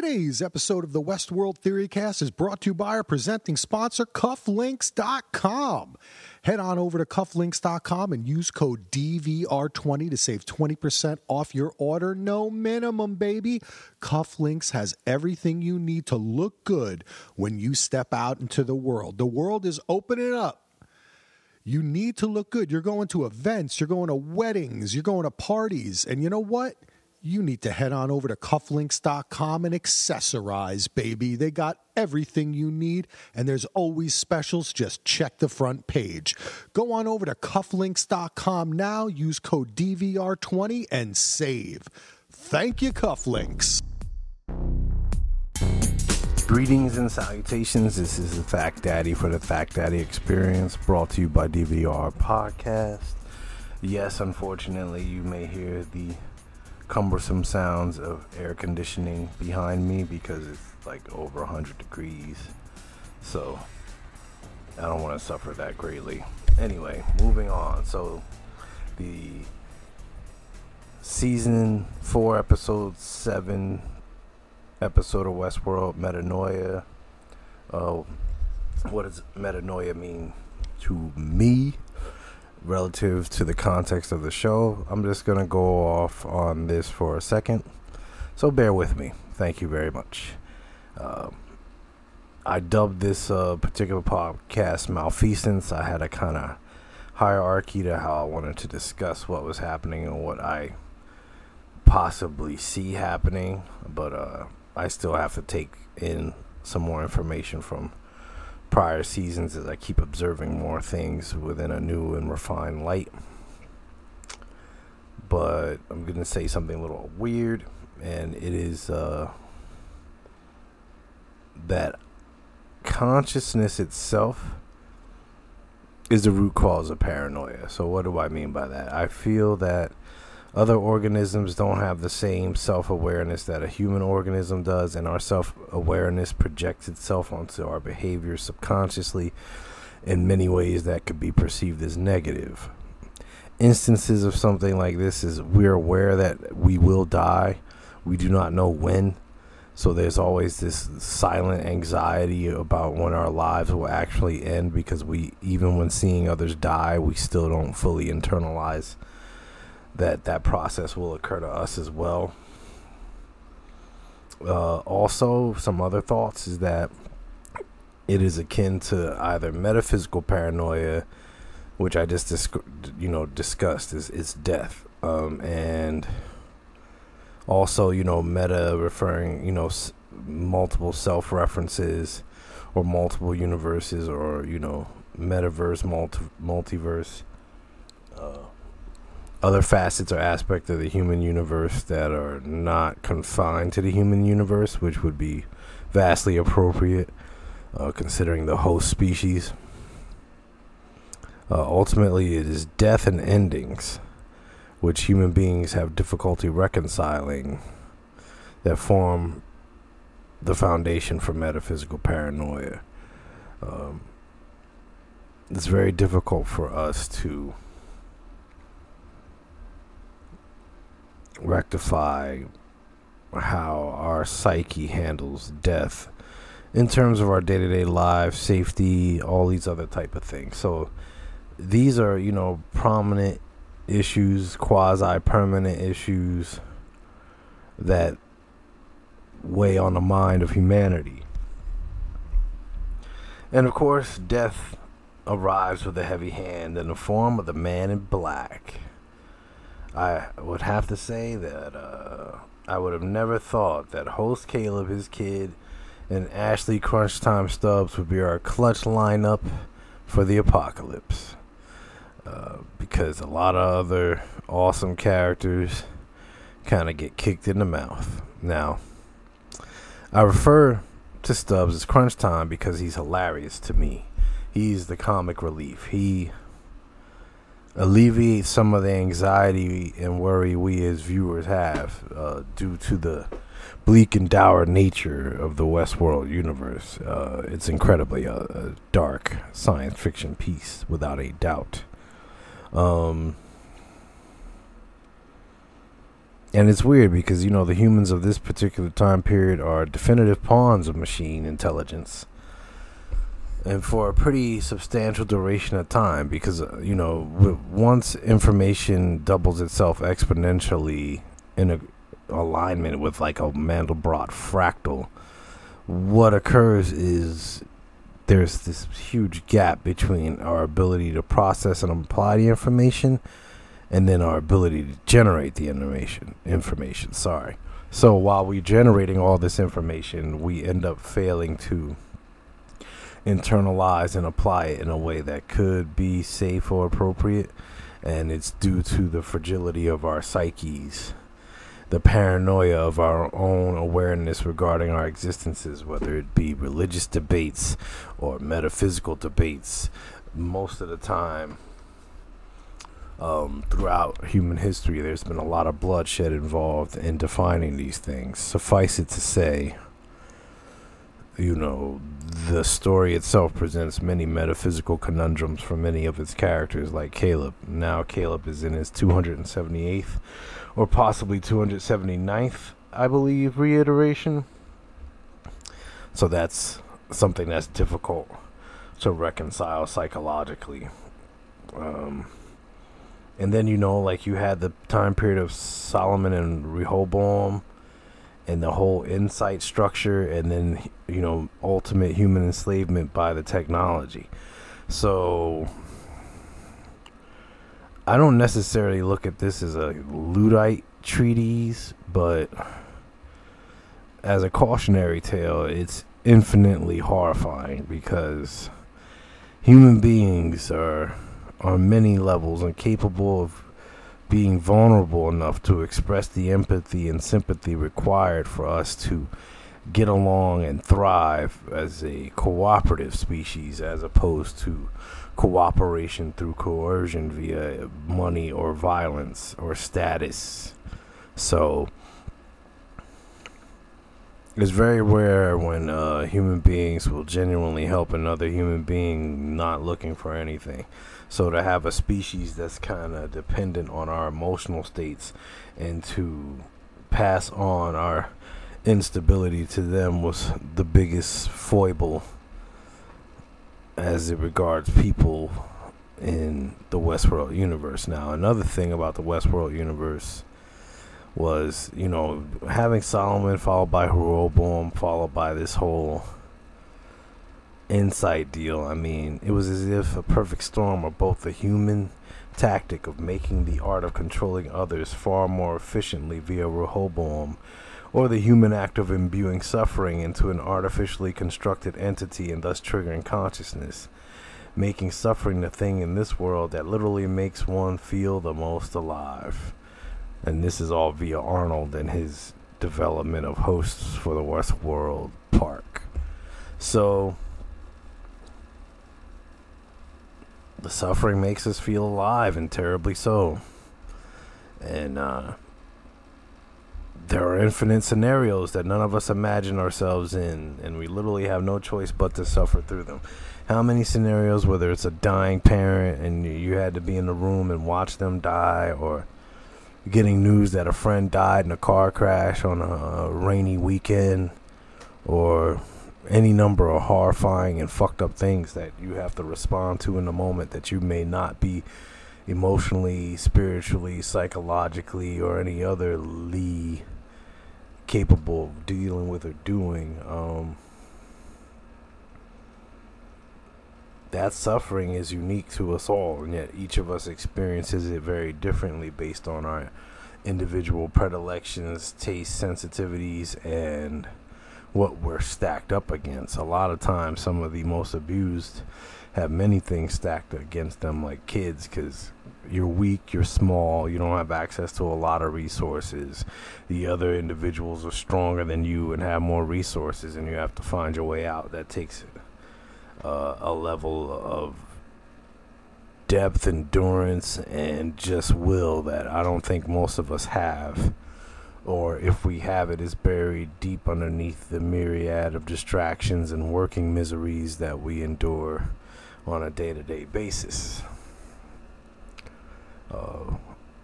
Today's episode of the Westworld Theorycast is brought to you by our presenting sponsor, Cufflinks.com. Head on over to Cufflinks.com and use code DVR20 to save 20% off your order. No minimum, baby. Cufflinks has everything you need to look good when you step out into the world. The world is opening up. You need to look good. You're going to events, you're going to weddings, you're going to parties. And you know what? You need to head on over to cufflinks.com and accessorize, baby. They got everything you need, and there's always specials. Just check the front page. Go on over to cufflinks.com now, use code DVR20 and save. Thank you, Cufflinks. Greetings and salutations. This is the Fact Daddy for the Fact Daddy Experience, brought to you by DVR Podcast. Yes, unfortunately, you may hear the cumbersome sounds of air conditioning behind me because it's like over 100 degrees. So I don't want to suffer that greatly. Anyway, moving on. So the season 4 episode 7 episode of Westworld Metanoia. Uh, what does metanoia mean to me? Relative to the context of the show. I'm just going to go off on this for a second. So bear with me. Thank you very much. Um, I dubbed this uh, particular podcast Malfeasance. I had a kind of hierarchy to how I wanted to discuss what was happening and what I possibly see happening, but uh, I still have to take in some more information from prior seasons as I keep observing more things within a new and refined light. But I'm going to say something a little weird, and it is uh, that consciousness itself is the root cause of paranoia. So, what do I mean by that? I feel that other organisms don't have the same self awareness that a human organism does, and our self awareness projects itself onto our behavior subconsciously in many ways that could be perceived as negative. Instances of something like this is we're aware that we will die, we do not know when. So there's always this silent anxiety about when our lives will actually end because we, even when seeing others die, we still don't fully internalize that that process will occur to us as well. Uh, also, some other thoughts is that it is akin to either metaphysical paranoia, which I just dis- you know discussed, is is death, um, and also you know meta referring you know s- multiple self references or multiple universes or you know metaverse multi- multiverse. Other facets or aspects of the human universe that are not confined to the human universe, which would be vastly appropriate uh, considering the host species. Uh, ultimately, it is death and endings, which human beings have difficulty reconciling, that form the foundation for metaphysical paranoia. Um, it's very difficult for us to rectify how our psyche handles death in terms of our day-to-day lives safety all these other type of things. So these are you know prominent issues quasi-permanent issues that weigh on the mind of humanity. And of course death arrives with a heavy hand in the form of the man in black I would have to say that uh, I would have never thought that host Caleb, his kid, and Ashley Crunch Time Stubbs would be our clutch lineup for the apocalypse. Uh, because a lot of other awesome characters kind of get kicked in the mouth. Now, I refer to Stubbs as Crunch Time because he's hilarious to me. He's the comic relief. He alleviate some of the anxiety and worry we as viewers have uh, due to the bleak and dour nature of the Westworld universe. Uh, it's incredibly a, a, dark science fiction piece, without a doubt. Um, and it's weird because you know the humans of this particular time period are definitive pawns of machine intelligence and for a pretty substantial duration of time because uh, you know once information doubles itself exponentially in a alignment with like a mandelbrot fractal what occurs is there's this huge gap between our ability to process and apply the information and then our ability to generate the information information sorry. So while we're generating all this information we end up failing to internalize and apply it in a way that could be safe or appropriate and it's due to the fragility of our psyches the paranoia of our own awareness regarding our existences whether it be religious debates or metaphysical debates most of the time um, throughout human history, there's been a lot of bloodshed involved in defining these things. Suffice it to say, you know, the story itself presents many metaphysical conundrums for many of its characters, like Caleb. Now, Caleb is in his 278th or possibly 279th, I believe, reiteration. So that's something that's difficult to reconcile psychologically. Um, and then you know like you had the time period of Solomon and Rehoboam and the whole Incite structure and then you know ultimate human enslavement by the technology. So I don't necessarily look at this as a Luddite treatise but as a cautionary tale it's infinitely horrifying because human beings are on many levels incapable of being vulnerable enough to express the empathy and sympathy required for us to get along and thrive as a cooperative species as opposed to cooperation through coercion via money or violence or status. So it's very rare when uh, human beings will genuinely help another human being not looking for anything. So to have a species that's kind of dependent on our emotional states and to pass on our instability to them was the biggest foible as it regards people in the Westworld universe. Now, another thing about the Westworld universe was, you know, having Solomon followed by Rehoboam, followed by this whole Incite deal. I mean, it was as if a perfect storm of both the human tactic of making the art of controlling others far more efficiently via Rehoboam, or the human act of imbuing suffering into an artificially constructed entity and thus triggering consciousness, making suffering the thing in this world that literally makes one feel the most alive. And this is all via Arnold and his development of hosts for the Westworld Park. So, the suffering makes us feel alive and terribly so. And uh, there are infinite scenarios that none of us imagine ourselves in, and we literally have no choice but to suffer through them. How many scenarios, whether it's a dying parent and you had to be in the room and watch them die, or getting news that a friend died in a car crash on a rainy weekend, or any number of horrifying and fucked up things that you have to respond to in the moment that you may not be emotionally, spiritually, psychologically, or any other lee capable of dealing with or doing. Um, that suffering is unique to us all, and yet each of us experiences it very differently based on our individual predilections, tastes, sensitivities, and what we're stacked up against. A lot of times, some of the most abused have many things stacked against them, like kids, because you're weak, you're small, you don't have access to a lot of resources. The other individuals are stronger than you and have more resources, and you have to find your way out. That takes uh, a level of depth, endurance, and just will that I don't think most of us have or if we have it, is buried deep underneath the myriad of distractions and working miseries that we endure on a day to day basis. Uh,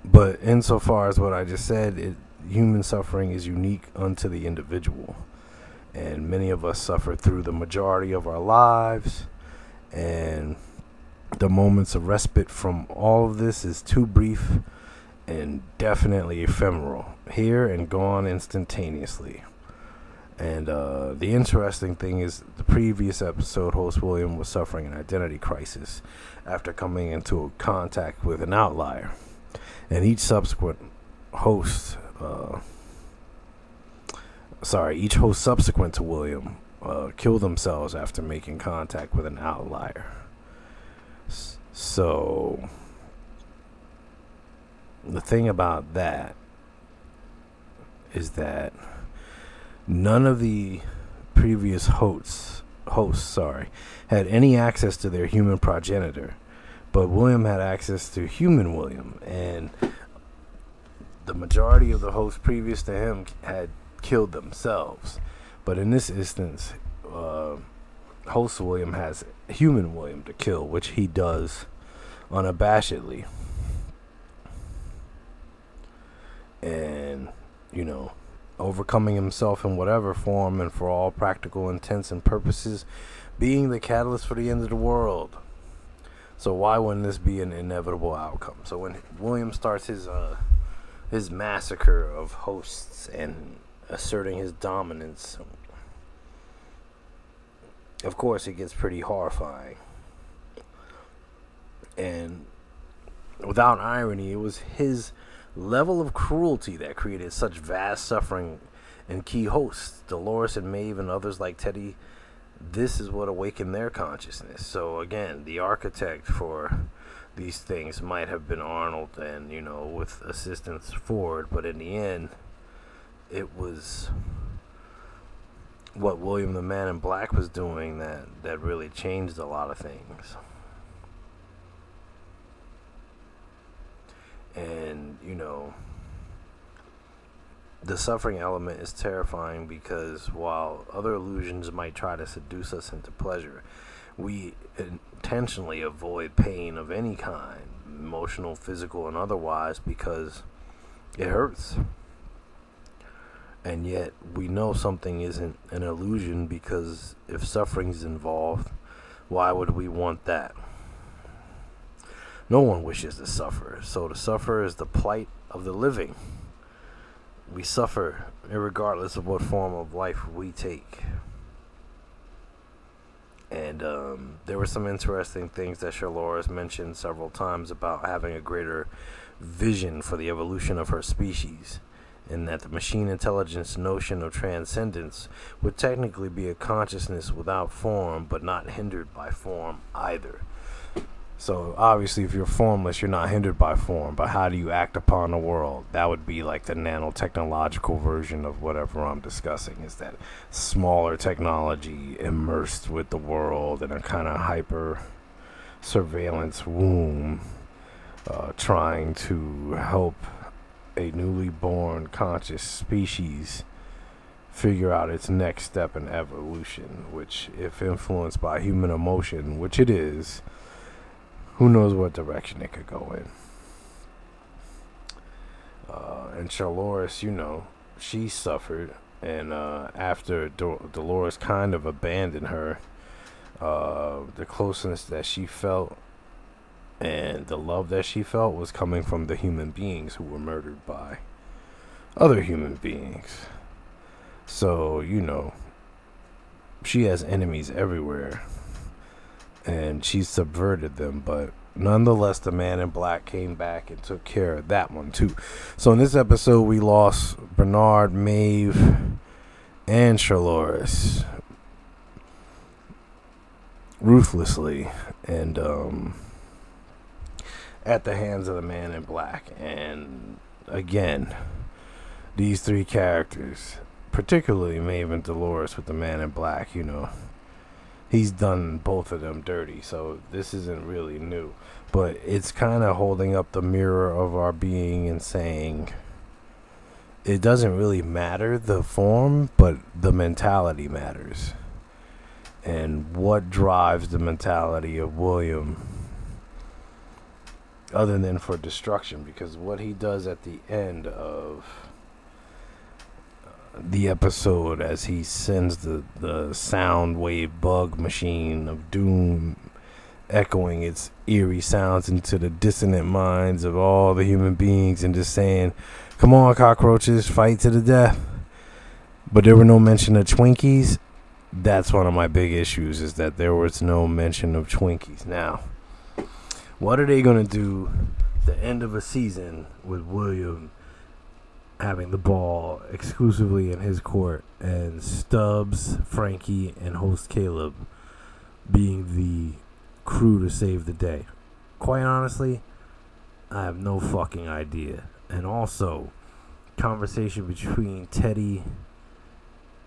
but insofar as what I just said, it human suffering is unique unto the individual. And many of us suffer through the majority of our lives. And the moments of respite from all of this is too brief and definitely ephemeral. Here and gone instantaneously. And uh, the interesting thing is, the previous episode, host William was suffering an identity crisis after coming into contact with an outlier. And each subsequent host, uh, sorry, each host subsequent to William uh, killed themselves after making contact with an outlier. So, the thing about that is that none of the previous hosts hosts sorry had any access to their human progenitor but william had access to human william and the majority of the hosts previous to him had killed themselves. But in this instance uh, host william has human william to kill which he does unabashedly. And you know overcoming himself in whatever form and for all practical intents and purposes being the catalyst for the end of the world. So why wouldn't this be an inevitable outcome? So when william starts his uh his massacre of hosts and asserting his dominance. Of course it gets pretty horrifying. And without irony it was his level of cruelty that created such vast suffering in key hosts, Dolores and Maeve and others like Teddy, this is what awakened their consciousness. So again, the architect for these things might have been Arnold and, you know, with assistance Ford, but in the end, it was what William the Man in Black was doing that, that really changed a lot of things. and you know the suffering element is terrifying because while other illusions might try to seduce us into pleasure we intentionally avoid pain of any kind emotional physical and otherwise because it hurts and yet we know something isn't an illusion because if suffering is involved why would we want that no one wishes to suffer, so to suffer is the plight of the living. We suffer regardless of what form of life we take. And um, there were some interesting things that Charlores mentioned several times about having a greater vision for the evolution of her species, and that the machine intelligence notion of transcendence would technically be a consciousness without form, but not hindered by form either. So obviously, if you're formless, you're not hindered by form. But how do you act upon the world? That would be like the nanotechnological version of whatever I'm discussing. Is that smaller technology immersed with the world in a kind of hyper surveillance womb, uh, trying to help a newly born conscious species figure out its next step in evolution. Which, if influenced by human emotion, which it is who knows what direction it could go in. Uh, and Charlores, you know, she suffered, and uh, after Do- Dolores kind of abandoned her, uh, the closeness that she felt and the love that she felt was coming from the human beings who were murdered by other human beings. So, you know, she has enemies everywhere and she subverted them, but nonetheless, the man in black came back and took care of that one too. So in this episode, we lost Bernard, Maeve, and Charlores ruthlessly, and um, at the hands of the man in black. And again, these three characters, particularly Maeve and Dolores with the man in black, you know he's done both of them dirty. So this isn't really new, but it's kind of holding up the mirror of our being and saying it doesn't really matter the form, but the mentality matters. And what drives the mentality of William other than for destruction because what he does at the end of uh, the episode as he sends the, the sound wave bug machine of doom echoing its eerie sounds into the dissonant minds of all the human beings and just saying, Come on, cockroaches, fight to the death. But there were no mention of Twinkies. That's one of my big issues is that there was no mention of Twinkies. Now, what are they going to do the end of a season with William having the ball exclusively in his court and Stubbs, Frankie, and host Caleb being the crew to save the day? Quite honestly, I have no fucking idea. And also, conversation between Teddy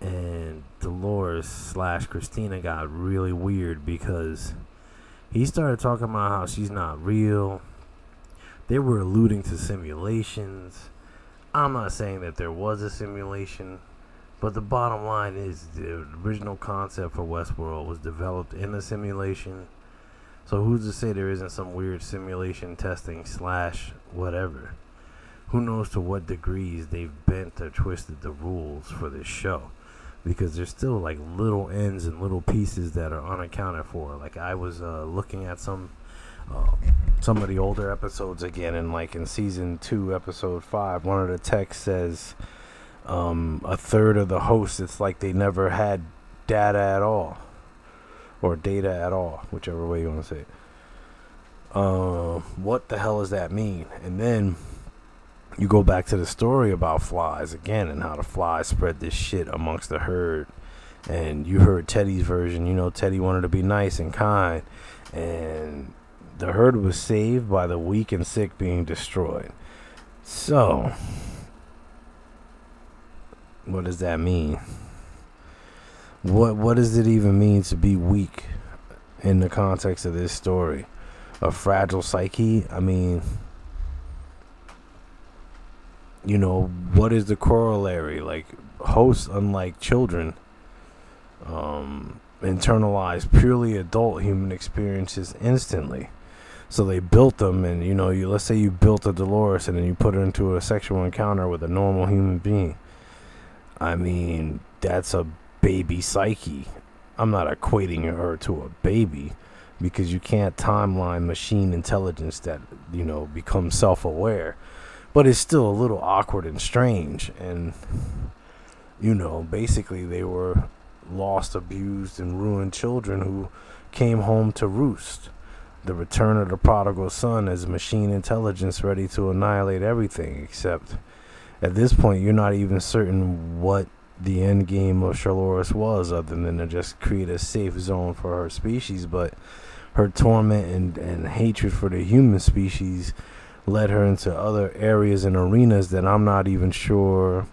and Dolores slash Christina got really weird because he started talking about how she's not real. They were alluding to simulations. I'm not saying that there was a simulation, but the bottom line is the original concept for Westworld was developed in a simulation. So who's to say there isn't some weird simulation testing slash whatever? Who knows to what degrees they've bent or twisted the rules for this show? Because there's still like little ends and little pieces that are unaccounted for. Like I was uh, looking at some uh, some of the older episodes again, and like in season two, episode five, one of the texts says um, a third of the hosts. It's like they never had data at all, or data at all, whichever way you want to say it. Uh, what the hell does that mean? And then you go back to the story about flies again and how the flies spread this shit amongst the herd. And you heard Teddy's version. You know, Teddy wanted to be nice and kind, and the herd was saved by the weak and sick being destroyed. So, what does that mean? What what does it even mean to be weak in the context of this story? A fragile psyche? I mean, you know, what is the corollary? Like hosts unlike children um internalize purely adult human experiences instantly. So they built them, and you know, you let's say you built a Dolores, and then you put her into a sexual encounter with a normal human being. I mean, that's a baby psyche. I'm not equating her to a baby because you can't timeline machine intelligence that you know becomes self-aware, but it's still a little awkward and strange. And you know, basically, they were lost, abused, and ruined children who came home to roost the return of the prodigal son as machine intelligence ready to annihilate everything except at this point you're not even certain what the end game of Charlores was other than to just create a safe zone for her species but her torment and, and hatred for the human species led her into other areas and arenas that I'm not even sure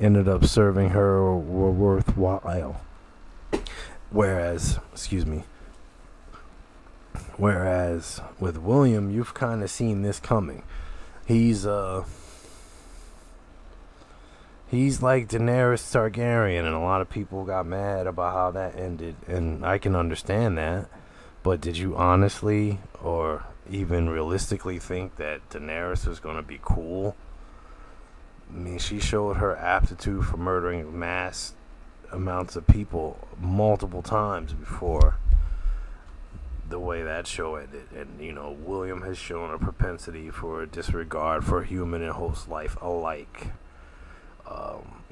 ended up serving her or were worthwhile whereas excuse me Whereas with William, you've kind of seen this coming. He's uh he's like Daenerys Targaryen, and a lot of people got mad about how that ended, and I can understand that. But did you honestly, or even realistically, think that Daenerys was going to be cool? I mean, she showed her aptitude for murdering mass amounts of people multiple times before the way that show ended. And, you know, William has shown a propensity for disregard for human and host life alike. Um,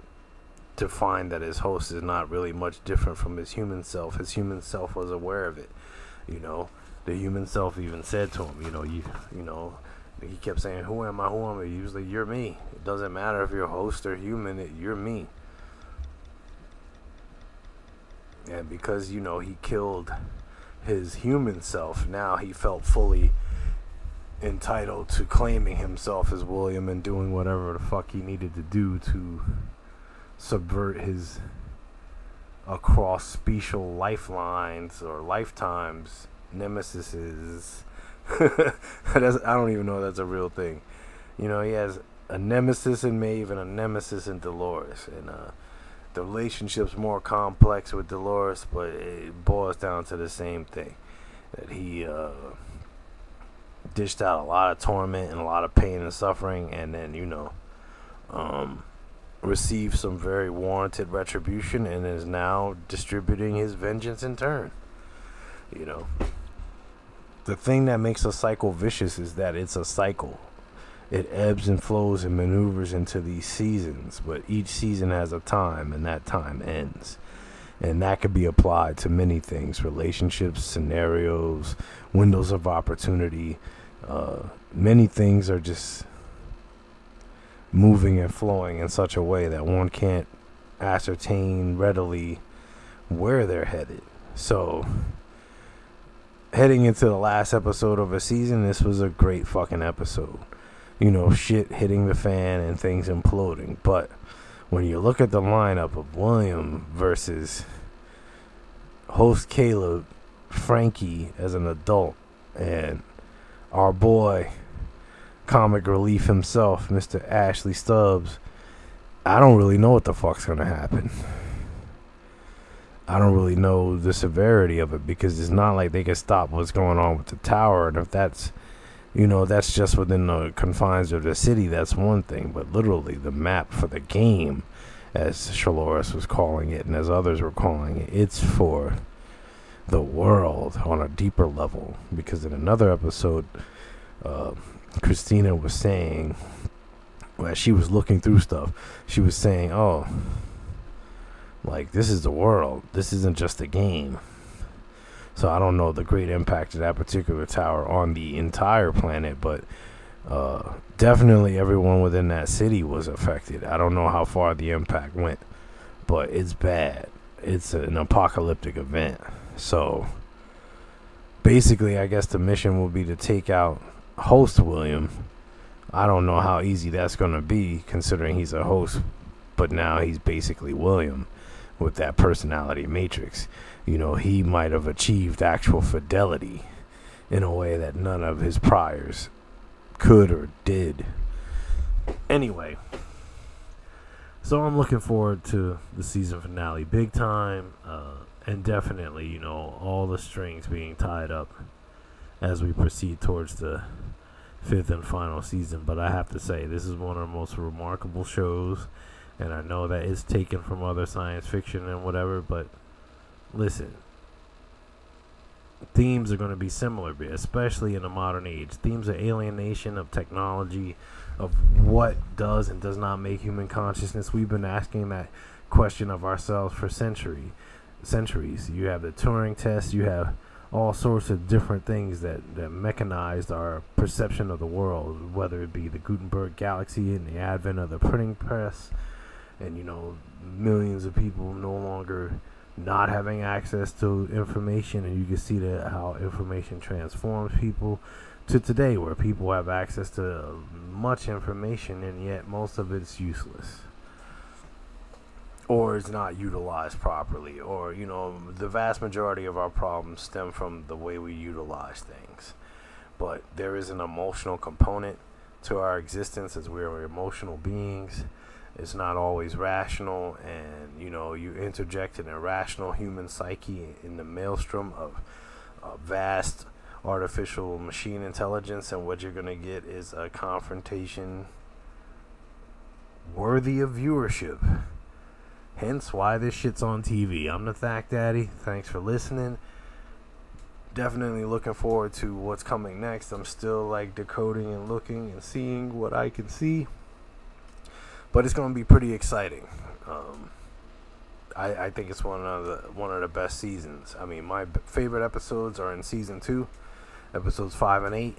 to find that his host is not really much different from his human self. His human self was aware of it. You know, the human self even said to him, you know, you, you know, he kept saying, "Who am I? Who am I?" Usually, you're me. It doesn't matter if you're host or human. It, you're me. And because you know he killed his human self, now he felt fully entitled to claiming himself as William and doing whatever the fuck he needed to do to subvert his across special lifelines or lifetimes nemesises. I don't even know if that's a real thing. You know, he has a nemesis in Maeve and a nemesis in Dolores, and uh, the relationship's more complex with Dolores, but it boils down to the same thing that he uh, dished out a lot of torment and a lot of pain and suffering, and then you know, um, received some very warranted retribution and is now distributing his vengeance in turn. You know, the thing that makes a cycle vicious is that it's a cycle. It ebbs and flows and maneuvers into these seasons, but each season has a time and that time ends. And that could be applied to many things relationships, scenarios, windows of opportunity. Uh, many things are just moving and flowing in such a way that one can't ascertain readily where they're headed. So, heading into the last episode of a season, this was a great fucking episode. You know, shit hitting the fan and things imploding. But when you look at the lineup of William versus host Caleb, Frankie as an adult, and our boy, comic relief himself, Mr. Ashley Stubbs, I don't really know what the fuck's gonna happen. I don't really know the severity of it because it's not like they can stop what's going on with the tower. And if that's, you know, that's just within the confines of the city, that's one thing. But literally, the map for the game, as Charlores was calling it, and as others were calling it, it's for the world on a deeper level. Because in another episode, uh, Christina was saying, as she was looking through stuff, she was saying, "Oh." Like this is the world. This isn't just a game. So I don't know the great impact of that particular tower on the entire planet, but uh, definitely everyone within that city was affected. I don't know how far the impact went, but it's bad. It's an apocalyptic event. So basically, I guess the mission will be to take out host William. I don't know how easy that's going to be considering he's a host, but now he's basically William with that personality matrix. You know, he might have achieved actual fidelity in a way that none of his priors could or did. Anyway, so I'm looking forward to the season finale big time, uh, and definitely, you know, all the strings being tied up as we proceed towards the fifth and final season. But I have to say, this is one of the most remarkable shows and I know that it's taken from other science fiction and whatever, but listen, themes are going to be similar, especially in the modern age. Themes of alienation, of technology, of what does and does not make human consciousness. We've been asking that question of ourselves for century, centuries. You have the Turing test, you have all sorts of different things that, that mechanized our perception of the world, whether it be the Gutenberg galaxy and the advent of the printing press and you know millions of people no longer not having access to information and you can see that how information transforms people to today where people have access to much information and yet most of it's useless. Or it's not utilized properly or you know the vast majority of our problems stem from the way we utilize things. But there is an emotional component to our existence as we're emotional beings it's not always rational and you know you interject an irrational human psyche in the maelstrom of uh, vast artificial machine intelligence and what you're going to get is a confrontation worthy of viewership. Hence why this shit's on tv i'm the Fact Daddy. Thanks for listening. Definitely looking forward to what's coming next. I'm still like decoding and looking and seeing what i can see but it's going to be pretty exciting. Um, I, I think it's one of the one of the best seasons. I mean, my favorite episodes are in season two, episodes five and eight.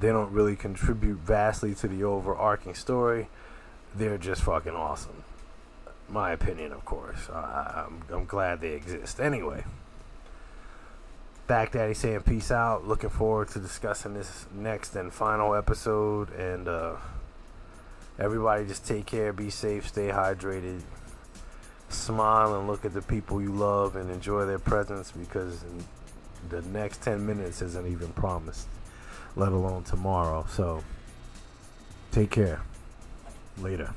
They don't really contribute vastly to the overarching story. They're just fucking awesome. My opinion, of course. I, I'm I'm glad they exist. Anyway, Fact Daddy saying peace out. Looking forward to discussing this next and final episode and. uh Everybody just take care, be safe, stay hydrated, smile and look at the people you love and enjoy their presence because the next 10 minutes isn't even promised, let alone tomorrow. So take care. Later.